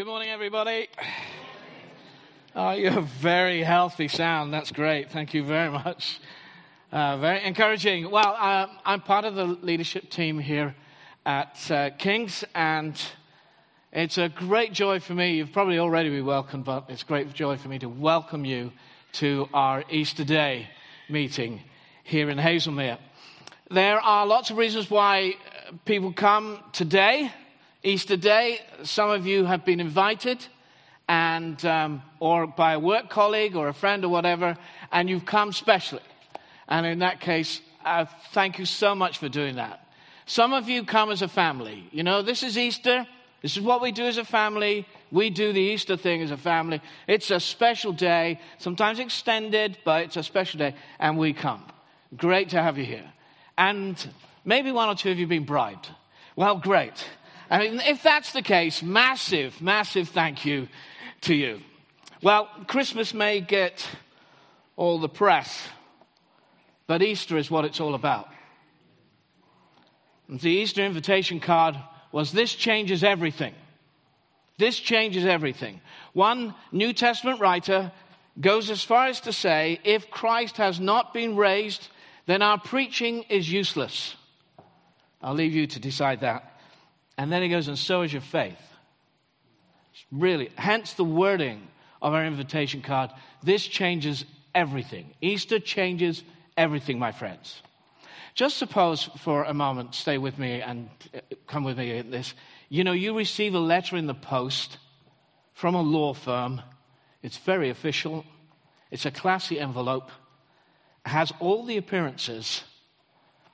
Good morning, everybody. Oh, you're very healthy sound. That's great. Thank you very much. Uh, very encouraging. Well, uh, I'm part of the leadership team here at uh, King's, and it's a great joy for me. You've probably already been welcomed, but it's a great joy for me to welcome you to our Easter Day meeting here in Hazelmere. There are lots of reasons why people come today. Easter Day, some of you have been invited, and um, or by a work colleague or a friend or whatever, and you've come specially. And in that case, uh, thank you so much for doing that. Some of you come as a family. You know, this is Easter. This is what we do as a family. We do the Easter thing as a family. It's a special day, sometimes extended, but it's a special day, and we come. Great to have you here. And maybe one or two of you have been bribed. Well, great. I mean, if that's the case, massive, massive thank you to you. Well, Christmas may get all the press, but Easter is what it's all about. And the Easter invitation card was This changes everything. This changes everything. One New Testament writer goes as far as to say if Christ has not been raised, then our preaching is useless. I'll leave you to decide that. And then he goes, and so is your faith. Really, hence the wording of our invitation card. This changes everything. Easter changes everything, my friends. Just suppose for a moment, stay with me and uh, come with me in this. You know, you receive a letter in the post from a law firm. It's very official. It's a classy envelope it has all the appearances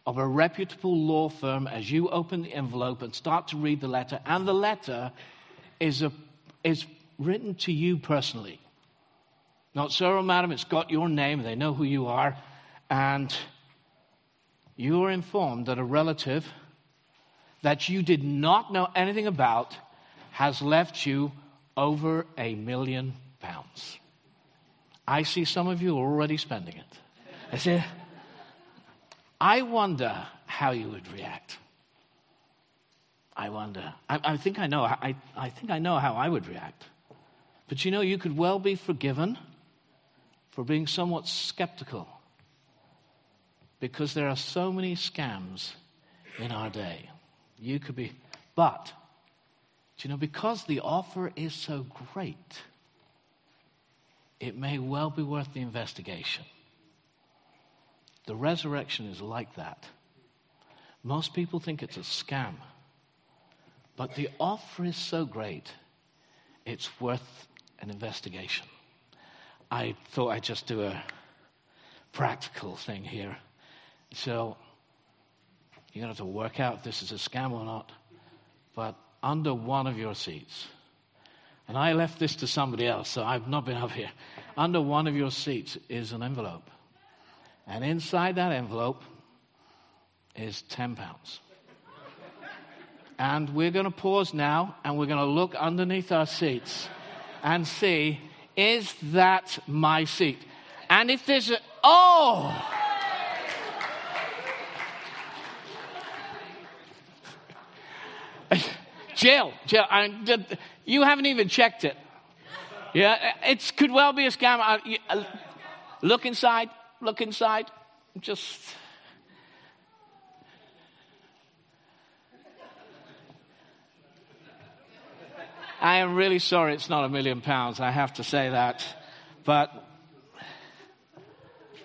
of a reputable law firm as you open the envelope and start to read the letter, and the letter is, a, is written to you personally. Not sir or madam, it's got your name, they know who you are, and you are informed that a relative that you did not know anything about has left you over a million pounds. I see some of you are already spending it. I said, I wonder how you would react. I wonder. I, I, think I know. I, I think I know how I would react. But you know, you could well be forgiven for being somewhat skeptical because there are so many scams in our day. You could be, but, you know, because the offer is so great, it may well be worth the investigation. The resurrection is like that. Most people think it's a scam, but the offer is so great, it's worth an investigation. I thought I'd just do a practical thing here. So, you're going to have to work out if this is a scam or not. But under one of your seats, and I left this to somebody else, so I've not been up here. Under one of your seats is an envelope. And inside that envelope is 10 pounds. And we're going to pause now and we're going to look underneath our seats and see is that my seat? And if there's a, oh! Jill, Jill, I, you haven't even checked it. Yeah, it could well be a scam. Uh, look inside look inside, just. I am really sorry it's not a million pounds. I have to say that. But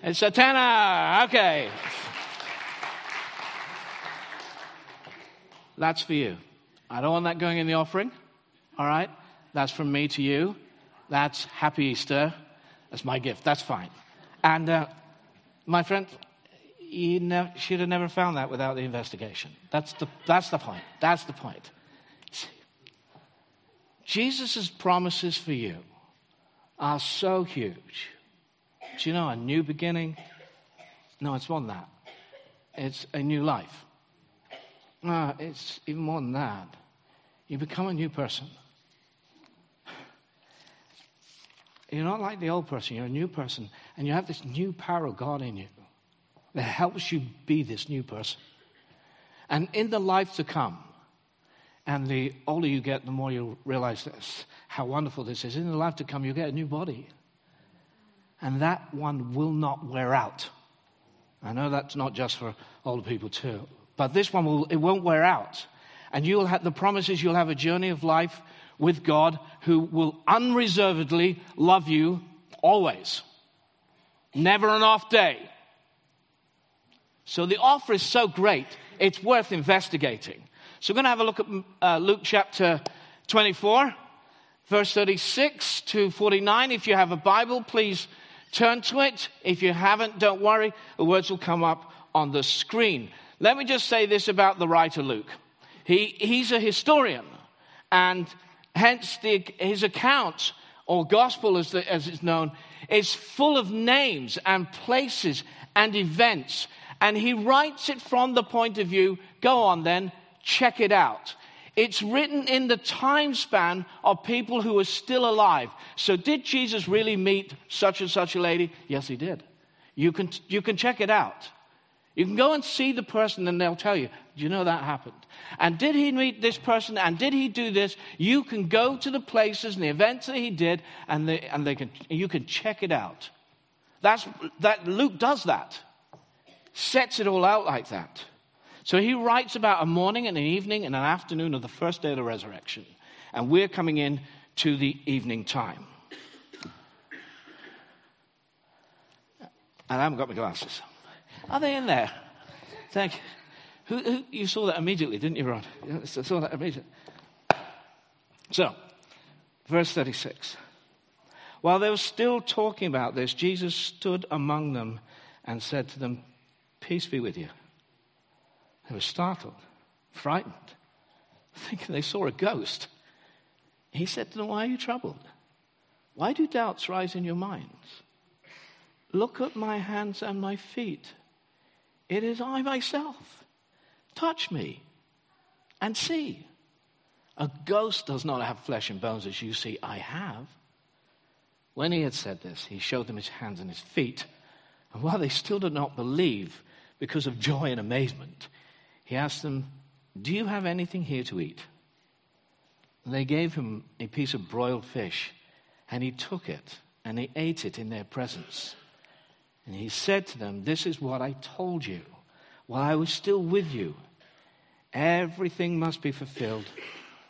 it's a tenner. Okay. That's for you. I don't want that going in the offering. All right? That's from me to you. That's Happy Easter. That's my gift. That's fine. And uh, my friend, you never, should have never found that without the investigation. That's the, that's the point. That's the point. Jesus' promises for you are so huge. Do you know a new beginning? No, it's more than that. It's a new life. No, it's even more than that. You become a new person. You're not like the old person, you're a new person. And you have this new power of God in you that helps you be this new person. And in the life to come, And the older you get, the more you realize this, how wonderful this is. In the life to come, you get a new body. And that one will not wear out. I know that's not just for older people too, but this one will, it won't wear out. And you'll have the promises you'll have a journey of life with God who will unreservedly love you always. Never an off day. So the offer is so great, it's worth investigating. So we're going to have a look at uh, Luke chapter 24, verse 36 to 49. If you have a Bible, please turn to it. If you haven't, don't worry, the words will come up on the screen. Let me just say this about the writer Luke. He, he's a historian, and hence the, his account, or gospel as, the, as it's known, is full of names and places and events. And he writes it from the point of view go on then, check it out. It's written in the time span of people who are still alive. So, did Jesus really meet such and such a lady? Yes, he did. You can, you can check it out. You can go and see the person and they'll tell you, do you know that happened? And did he meet this person? And did he do this? You can go to the places and the events that he did and, they, and they can, you can check it out. That's, that Luke does that. Sets it all out like that. So he writes about a morning and an evening and an afternoon of the first day of the resurrection. And we're coming in to the evening time. And I haven't got my glasses. Are they in there? Thank you. Who, who, you saw that immediately, didn't you, Ron? I saw that immediately. So, verse 36. While they were still talking about this, Jesus stood among them and said to them, Peace be with you. They were startled, frightened, thinking they saw a ghost. He said to them, Why are you troubled? Why do doubts rise in your minds? Look at my hands and my feet. It is I myself. Touch me and see. A ghost does not have flesh and bones as you see I have. When he had said this, he showed them his hands and his feet. And while they still did not believe because of joy and amazement, he asked them, Do you have anything here to eat? And they gave him a piece of broiled fish, and he took it and he ate it in their presence. And he said to them, This is what I told you while I was still with you. Everything must be fulfilled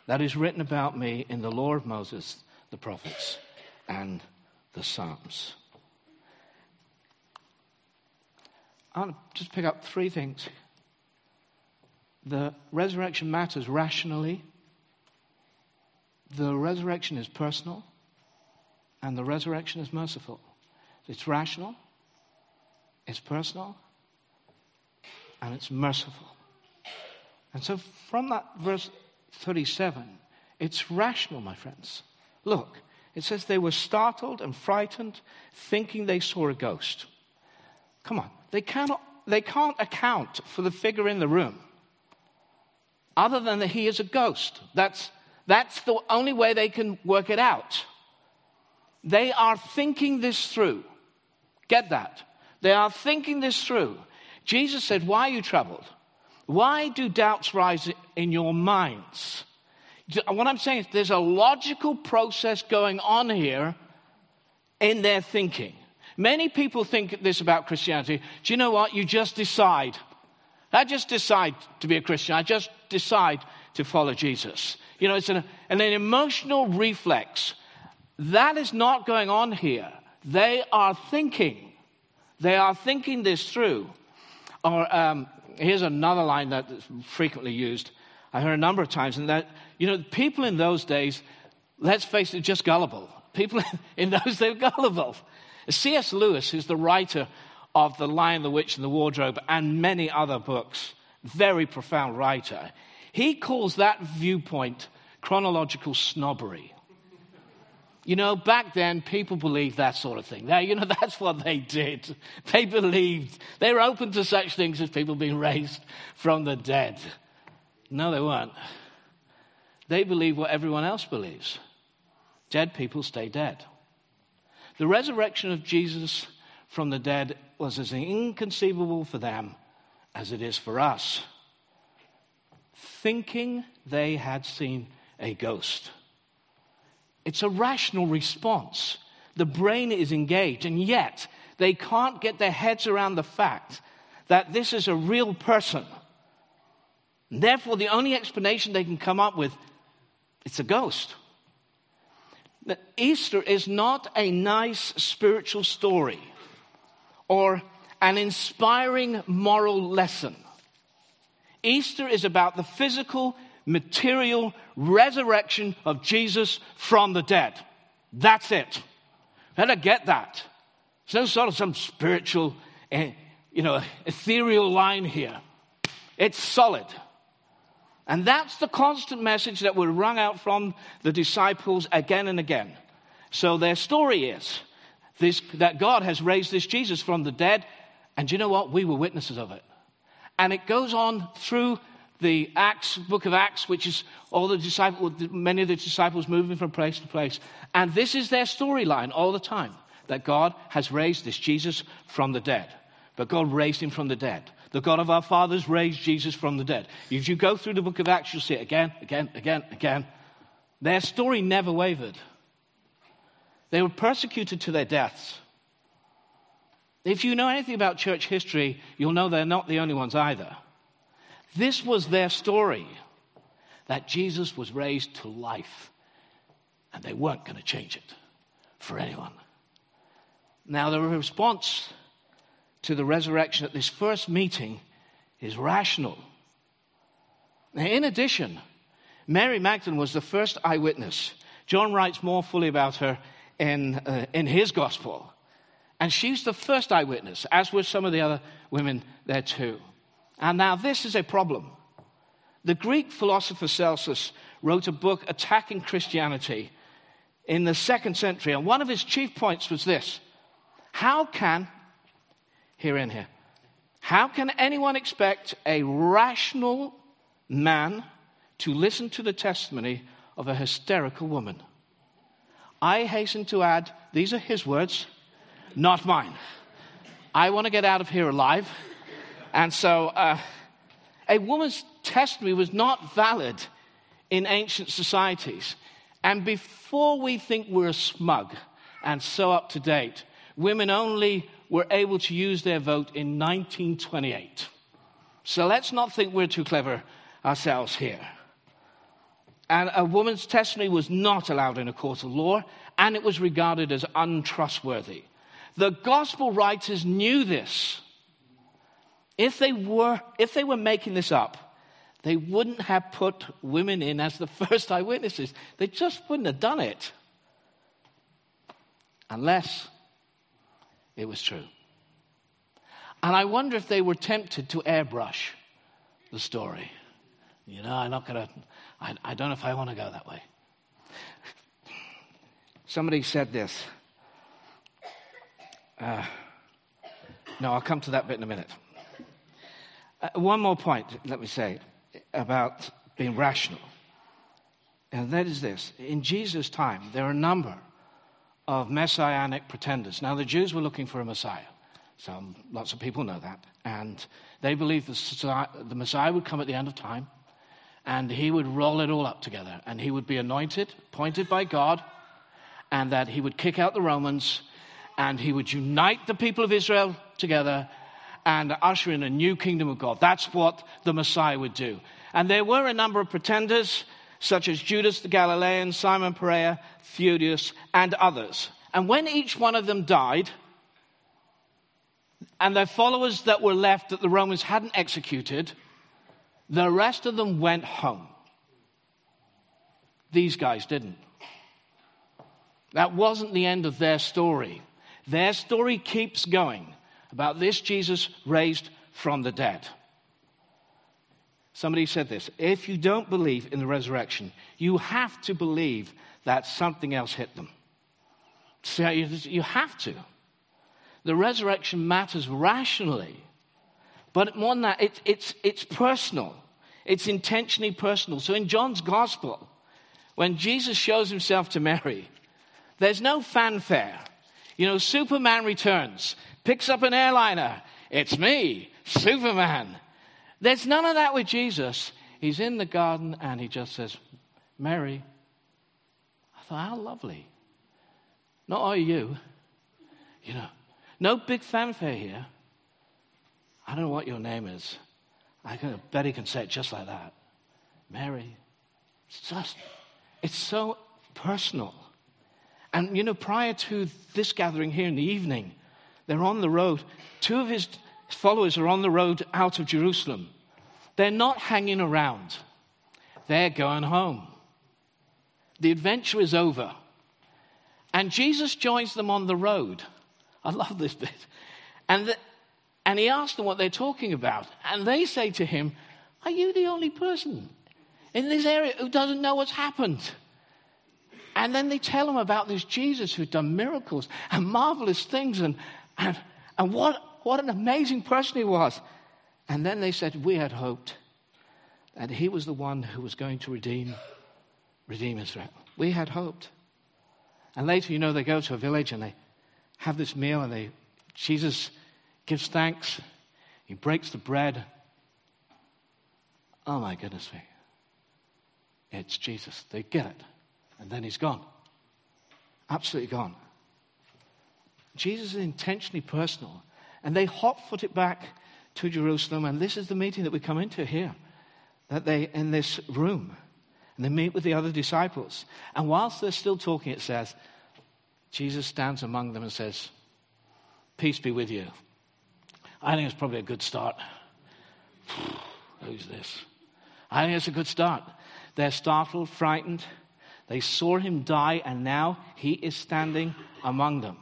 that is written about me in the law of Moses, the prophets, and the Psalms. I want to just pick up three things the resurrection matters rationally, the resurrection is personal, and the resurrection is merciful. It's rational, it's personal, and it's merciful. And so from that verse 37, it's rational, my friends. Look, it says they were startled and frightened, thinking they saw a ghost. Come on, they cannot they can't account for the figure in the room other than that he is a ghost. That's, that's the only way they can work it out. They are thinking this through. Get that? They are thinking this through. Jesus said, Why are you troubled? Why do doubts rise in your minds? What I'm saying is there's a logical process going on here in their thinking. Many people think this about Christianity. Do you know what? You just decide. I just decide to be a Christian. I just decide to follow Jesus. You know, it's an, an emotional reflex. That is not going on here. They are thinking. They are thinking this through. Or um, here's another line that's frequently used. I heard a number of times, and that, you know, people in those days, let's face it, just gullible. People in those days gullible. C.S. Lewis, who's the writer of The Lion, the Witch, and the Wardrobe, and many other books. Very profound writer. He calls that viewpoint chronological snobbery. You know, back then, people believed that sort of thing. Now, you know, that's what they did. They believed. They were open to such things as people being raised from the dead. No, they weren't. They believe what everyone else believes. Dead people stay dead. The resurrection of Jesus from the dead was as inconceivable for them as it is for us. thinking they had seen a ghost. It's a rational response. The brain is engaged, and yet they can't get their heads around the fact that this is a real person. Therefore, the only explanation they can come up with it's a ghost. Easter is not a nice spiritual story or an inspiring moral lesson. Easter is about the physical, material resurrection of Jesus from the dead. That's it. Better get that. It's no sort of some spiritual, eh, you know, ethereal line here. It's solid. And that's the constant message that was rung out from the disciples again and again. So their story is this, that God has raised this Jesus from the dead, and you know what? We were witnesses of it. And it goes on through the Acts, book of Acts, which is all the disciples, many of the disciples moving from place to place. And this is their storyline all the time that God has raised this Jesus from the dead. But God raised him from the dead. The God of our fathers raised Jesus from the dead. If you go through the book of Acts, you'll see it again, again, again, again. Their story never wavered. They were persecuted to their deaths. If you know anything about church history, you'll know they're not the only ones either. This was their story that Jesus was raised to life, and they weren't going to change it for anyone. Now, the response to the resurrection at this first meeting is rational. Now, in addition, Mary Magdalene was the first eyewitness. John writes more fully about her in, uh, in his gospel. And she's the first eyewitness, as were some of the other women there too. And now this is a problem. The Greek philosopher Celsus wrote a book attacking Christianity in the second century, and one of his chief points was this How can, here in here, how can anyone expect a rational man to listen to the testimony of a hysterical woman? I hasten to add, these are his words, not mine. I want to get out of here alive. And so, uh, a woman's testimony was not valid in ancient societies. And before we think we're smug and so up to date, women only were able to use their vote in 1928. So let's not think we're too clever ourselves here. And a woman's testimony was not allowed in a court of law, and it was regarded as untrustworthy. The gospel writers knew this. If they were, if they were making this up, they wouldn't have put women in as the first eyewitnesses. They just wouldn't have done it. Unless it was true. And I wonder if they were tempted to airbrush the story. You know, I'm not going to, I don't know if I want to go that way. Somebody said this. Uh, no, I'll come to that bit in a minute. Uh, one more point, let me say, about being rational. And that is this in Jesus' time, there are a number of messianic pretenders. Now, the Jews were looking for a Messiah. Some, lots of people know that. And they believed the, Messiah would come at the end of time and he would roll it all up together. And he would be anointed, appointed by God, and that he would kick out the Romans and he would unite the people of Israel together and usher in a new kingdom of God. That's what the Messiah would do. And there were a number of pretenders, such as Judas the Galilean, Simon Perea, Theudas, and others. And when each one of them died, and their followers that were left that the Romans hadn't executed, the rest of them went home. These guys didn't. That wasn't the end of their story. Their story keeps going about this Jesus raised from the dead. Somebody said this if you don't believe in the resurrection, you have to believe that something else hit them. So you have to. The resurrection matters rationally, but more than that, it, it's, it's personal. It's intentionally personal. So in John's gospel, when Jesus shows himself to Mary, there's no fanfare. You know, Superman returns, picks up an airliner. It's me, Superman. There's none of that with Jesus. He's in the garden and he just says, Mary. I thought, how lovely. Not are you. You know, no big fanfare here. I don't know what your name is. I can, bet he can say it just like that. Mary. It's just, it's so personal. And, you know, prior to this gathering here in the evening, they're on the road. Two of his followers are on the road out of Jerusalem. They're not hanging around, they're going home. The adventure is over. And Jesus joins them on the road. I love this bit. And, the, and he asks them what they're talking about. And they say to him, Are you the only person in this area who doesn't know what's happened? And then they tell him about this Jesus who'd done miracles and marvelous things and, and, and what, what an amazing person he was. And then they said, We had hoped that he was the one who was going to redeem, redeem Israel. We had hoped. And later, you know, they go to a village and they have this meal and they, Jesus gives thanks. He breaks the bread. Oh my goodness me. It's Jesus. They get it. And then he's gone. Absolutely gone. Jesus is intentionally personal. And they hot foot it back to Jerusalem. And this is the meeting that we come into here. That they, in this room, and they meet with the other disciples. And whilst they're still talking, it says, Jesus stands among them and says, Peace be with you. I think it's probably a good start. Who's this? I think it's a good start. They're startled, frightened. They saw him die, and now he is standing among them.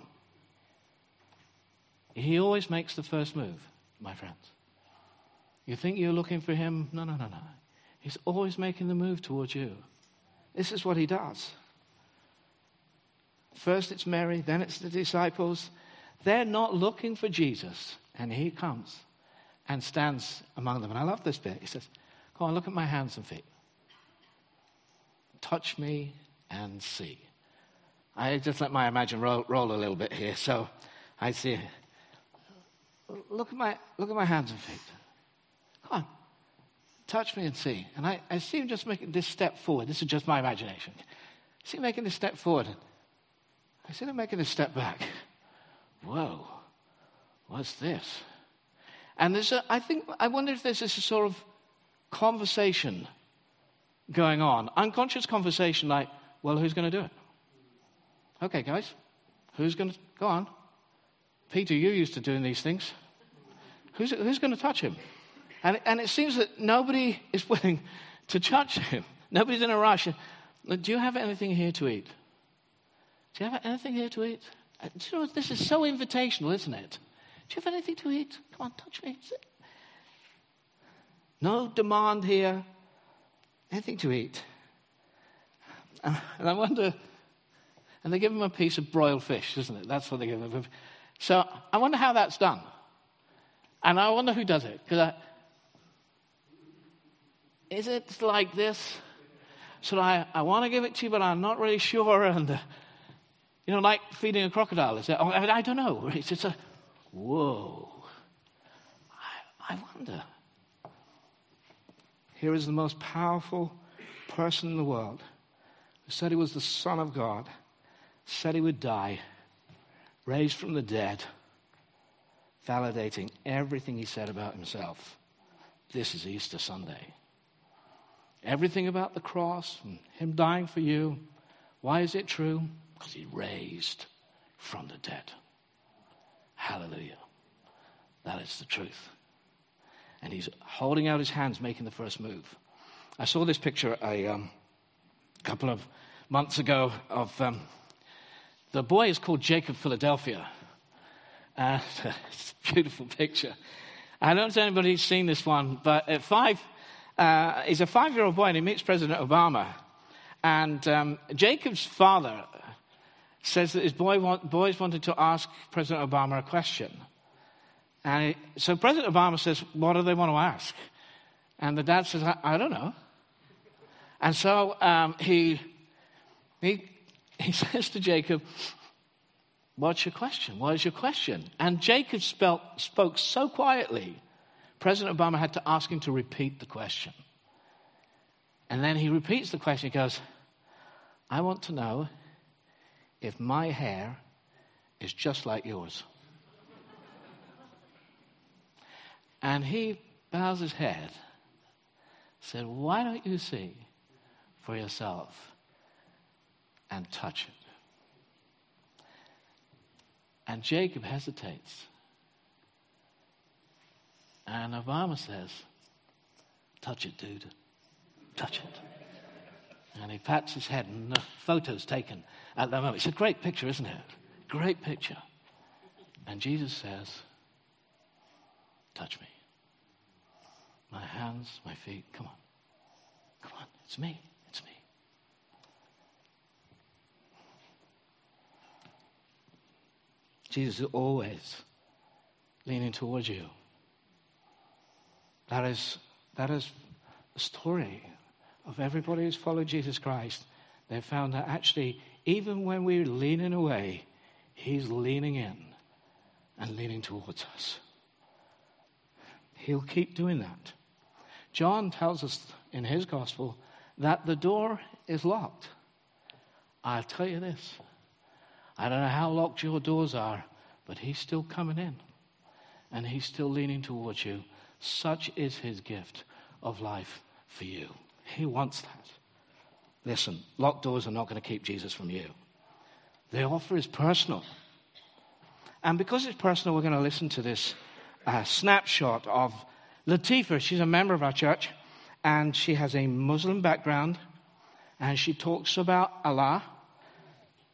He always makes the first move, my friends. You think you're looking for him? No, no, no, no. He's always making the move towards you. This is what he does. First it's Mary, then it's the disciples. They're not looking for Jesus, and he comes and stands among them. And I love this bit. He says, Come on, look at my hands and feet. Touch me and see. I just let my imagination roll, roll a little bit here. So I see, look at my, look at my hands and feet. Come on, touch me and see. And I, I see him just making this step forward. This is just my imagination. I see him making this step forward. I see him making a step back. Whoa, what's this? And there's a, I think, I wonder if there's this sort of conversation going on, unconscious conversation like, well, who's going to do it? Okay, guys, who's going to go on? Peter, you're used to doing these things. Who's, who's going to touch him? And, and it seems that nobody is willing to touch him. Nobody's in a rush. Do you have anything here to eat? Do you have anything here to eat? Uh, do you know, this is so invitational, isn't it? Do you have anything to eat? Come on, touch me. No demand here. Anything to eat. And I wonder, and they give him a piece of broiled fish, isn't it? That's what they give him. So I wonder how that's done. And I wonder who does it. Because is it like this? So I, I want to give it to you, but I'm not really sure. And, uh, you know, like feeding a crocodile. Is it? Oh, I, I don't know. It's just a, whoa. I, I wonder. Here is the most powerful person in the world who said he was the Son of God, said he would die, raised from the dead, validating everything he said about himself. This is Easter Sunday. Everything about the cross and him dying for you. Why is it true? Because he raised from the dead. Hallelujah. That is the truth. And he's holding out his hands, making the first move. I saw this picture a um, couple of months ago of um, the boy is called Jacob Philadelphia. Uh, it's a beautiful picture. I don't know if anybody's seen this one, but at five, uh, he's a five year old boy and he meets President Obama. And um, Jacob's father says that his boy want, boys wanted to ask President Obama a question. And he, so President Obama says, What do they want to ask? And the dad says, I, I don't know. And so um, he, he, he says to Jacob, What's your question? What is your question? And Jacob spelt, spoke so quietly, President Obama had to ask him to repeat the question. And then he repeats the question. He goes, I want to know if my hair is just like yours. and he bows his head, said, Why don't you see for yourself and touch it? And Jacob hesitates. And Obama says, Touch it, dude. Touch it. And he pats his head, and the photo's taken at that moment. It's a great picture, isn't it? Great picture. And Jesus says, Touch me. My hands, my feet, come on. Come on, it's me. It's me. Jesus is always leaning towards you. That is, that is the story of everybody who's followed Jesus Christ. They've found that actually, even when we're leaning away, He's leaning in and leaning towards us. He'll keep doing that. John tells us in his gospel that the door is locked. I'll tell you this I don't know how locked your doors are, but he's still coming in and he's still leaning towards you. Such is his gift of life for you. He wants that. Listen, locked doors are not going to keep Jesus from you. The offer is personal. And because it's personal, we're going to listen to this uh, snapshot of Latifa. She's a member of our church, and she has a Muslim background, and she talks about Allah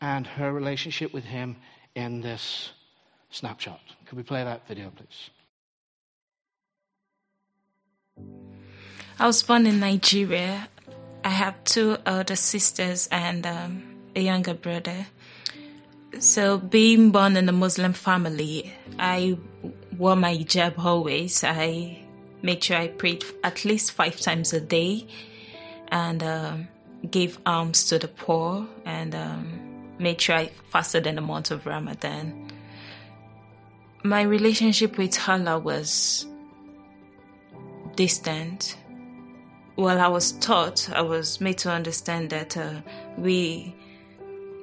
and her relationship with Him in this snapshot. Could we play that video, please? I was born in Nigeria. I have two older sisters and um, a younger brother. So, being born in a Muslim family, I wore my hijab always. I made sure I prayed at least five times a day and um, gave alms to the poor and um, made sure I fasted in the month of Ramadan. My relationship with Allah was distant. Well, I was taught, I was made to understand that uh, we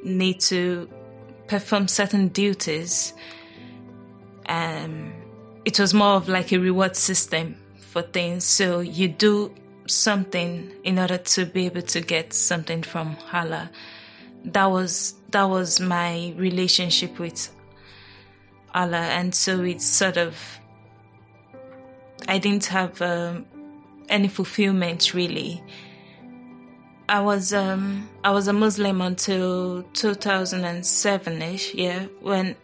need to perform certain duties. Um, it was more of like a reward system for things. So you do something in order to be able to get something from Allah. That was that was my relationship with Allah, and so it's sort of I didn't have um, any fulfillment really. I was um, I was a Muslim until 2007 ish, yeah, when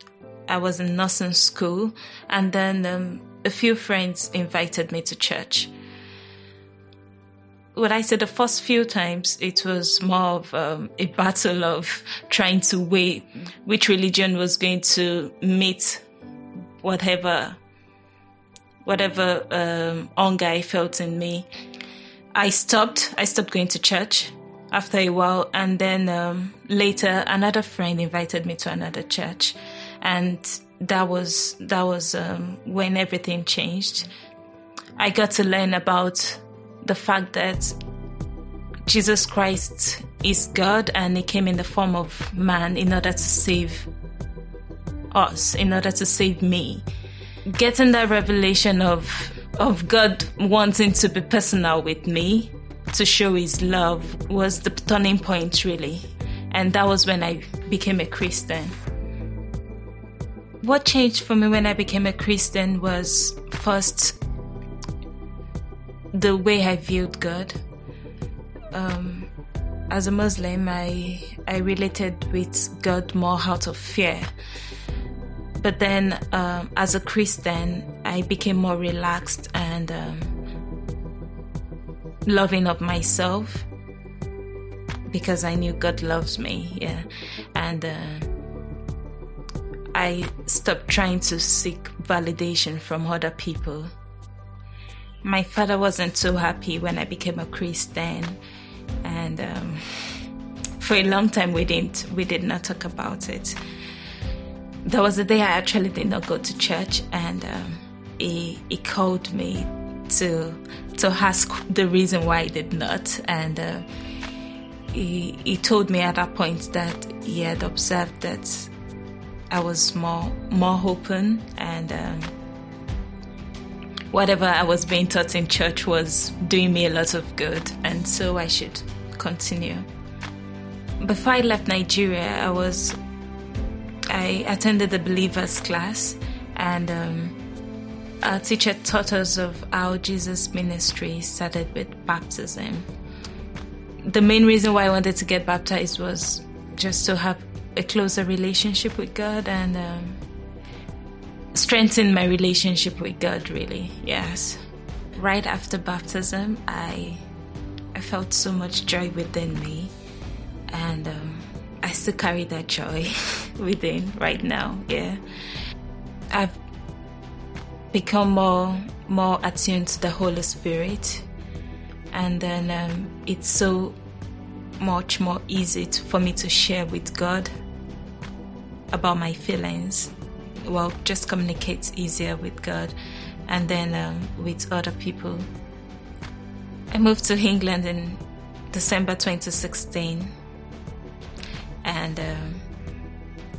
I was in nursing school, and then um, a few friends invited me to church. When I said the first few times, it was more of um, a battle of trying to weigh which religion was going to meet whatever whatever um, hunger I felt in me. I stopped. I stopped going to church after a while, and then um, later another friend invited me to another church, and that was that was um, when everything changed. I got to learn about the fact that Jesus Christ is God and He came in the form of man in order to save us, in order to save me. Getting that revelation of of God wanting to be personal with me, to show His love, was the turning point, really. And that was when I became a Christian. What changed for me when I became a Christian was first the way I viewed God. Um, as a Muslim, I I related with God more out of fear. But then, um, as a Christian, I became more relaxed and um, loving of myself because I knew God loves me. Yeah, and. Uh, I stopped trying to seek validation from other people. My father wasn't so happy when I became a Christian, and um, for a long time we didn't we did not talk about it. There was a day I actually did not go to church, and um, he he called me to to ask the reason why I did not, and uh, he he told me at that point that he had observed that I was more more open and. Um, whatever I was being taught in church was doing me a lot of good, and so I should continue. Before I left Nigeria, I was I attended the believers class, and um, our teacher taught us of how Jesus' ministry started with baptism. The main reason why I wanted to get baptized was just to have a closer relationship with God and um, strengthen my relationship with God. Really, yes. Right after baptism, I I felt so much joy within me, and. Um, I still carry that joy within right now. Yeah. I've become more more attuned to the Holy Spirit, and then um, it's so much more easy to, for me to share with God about my feelings. Well, just communicate easier with God, and then um, with other people. I moved to England in December 2016 and um,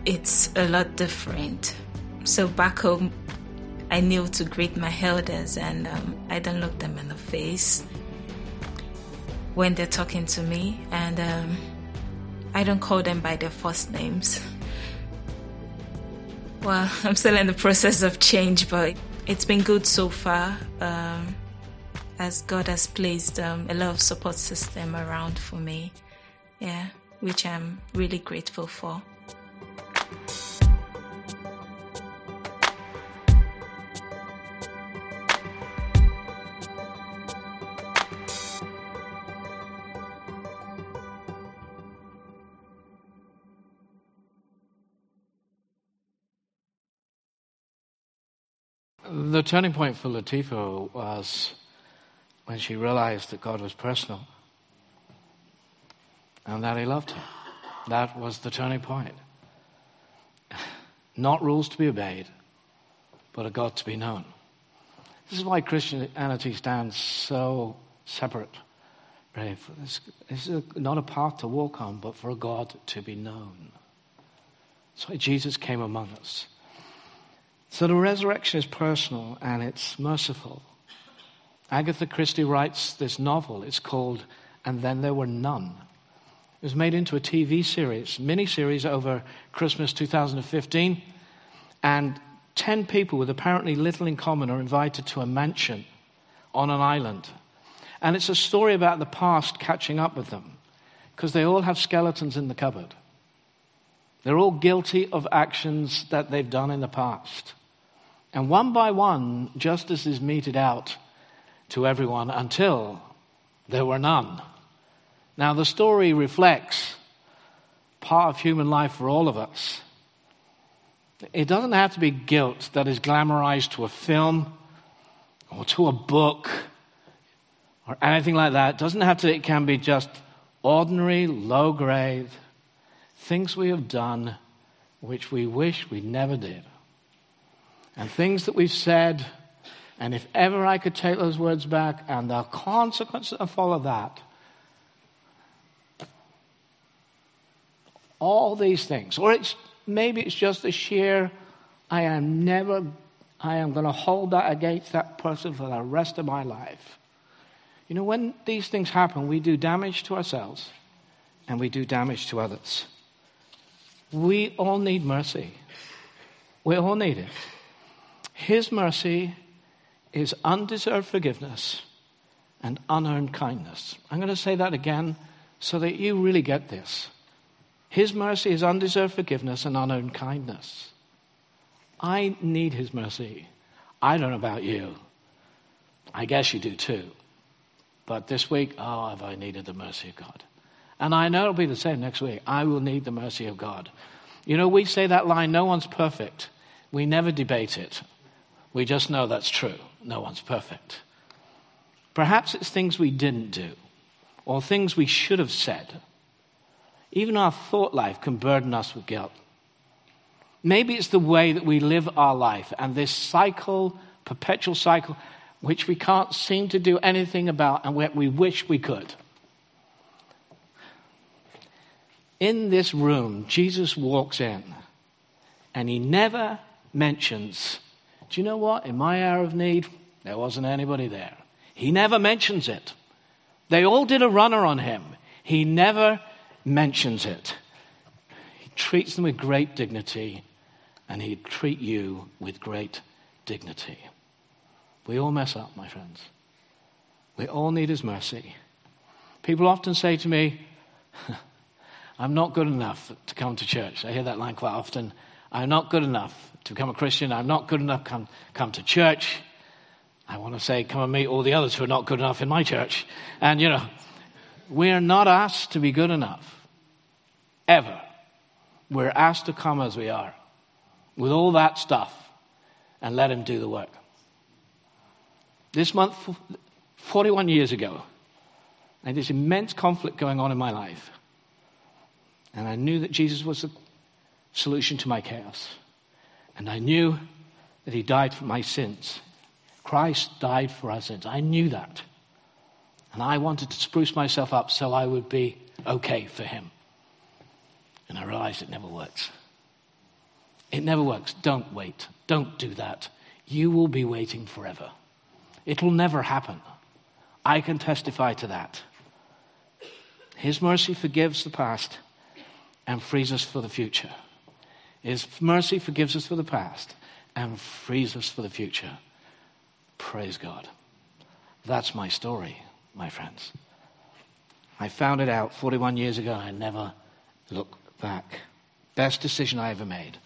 it's a lot different. So back home, I knew to greet my elders, and um, I don't look them in the face when they're talking to me, and um, I don't call them by their first names. Well, I'm still in the process of change, but it's been good so far. Um, as God has placed um, a lot of support system around for me. Yeah which I'm really grateful for. The turning point for Latifah was when she realized that God was personal and that he loved her. That was the turning point. Not rules to be obeyed, but a God to be known. This is why Christianity stands so separate. This is not a path to walk on, but for a God to be known. That's why Jesus came among us. So the resurrection is personal and it's merciful. Agatha Christie writes this novel. It's called And Then There Were None. It was made into a TV series, mini series over Christmas 2015. And 10 people with apparently little in common are invited to a mansion on an island. And it's a story about the past catching up with them because they all have skeletons in the cupboard. They're all guilty of actions that they've done in the past. And one by one, justice is meted out to everyone until there were none. Now, the story reflects part of human life for all of us. It doesn't have to be guilt that is glamorized to a film or to a book or anything like that. It doesn't have to, it can be just ordinary, low grade things we have done which we wish we never did. And things that we've said, and if ever I could take those words back and the consequences that follow that, all these things. Or it's, maybe it's just a sheer, I am never, I am going to hold that against that person for the rest of my life. You know, when these things happen, we do damage to ourselves and we do damage to others. We all need mercy. We all need it. His mercy is undeserved forgiveness and unearned kindness. I'm going to say that again so that you really get this. His mercy is undeserved forgiveness and unearned kindness. I need His mercy. I don't know about you. I guess you do too. But this week, oh, have I needed the mercy of God. And I know it'll be the same next week. I will need the mercy of God. You know, we say that line, no one's perfect. We never debate it. We just know that's true. No one's perfect. Perhaps it's things we didn't do or things we should have said even our thought life can burden us with guilt. Maybe it's the way that we live our life and this cycle, perpetual cycle. which we can't seem to do anything about and we wish we could. In this room, Jesus walks in and he never mentions, Do you know what? In my hour of need, there wasn't anybody there. He never mentions it. They all did a runner on him. He never mentions it. He treats them with great dignity, and he'd treat you with great dignity. We all mess up, my friends. We all need his mercy. People often say to me, I'm not good enough to come to church. I hear that line quite often. I'm not good enough to become a Christian. I'm not good enough to come, come to church. I want to say, come and meet all the others who are not good enough in my church. And, you know, we're not asked to be good enough. Ever. We're asked to come as we are with all that stuff and let Him do the work. This month, 41 years ago, I had this immense conflict going on in my life. And I knew that Jesus was the solution to my chaos. And I knew that He died for my sins. Christ died for our sins. I knew that. And I wanted to spruce myself up so I would be okay for Him. And I realized it never works. It never works. Don't wait. Don't do that. You will be waiting forever. It will never happen. I can testify to that. His mercy forgives the past and frees us for the future. His mercy forgives us for the past and frees us for the future. Praise God. That's my story, my friends. I found it out 41 years ago and I never look back. Best decision I ever made.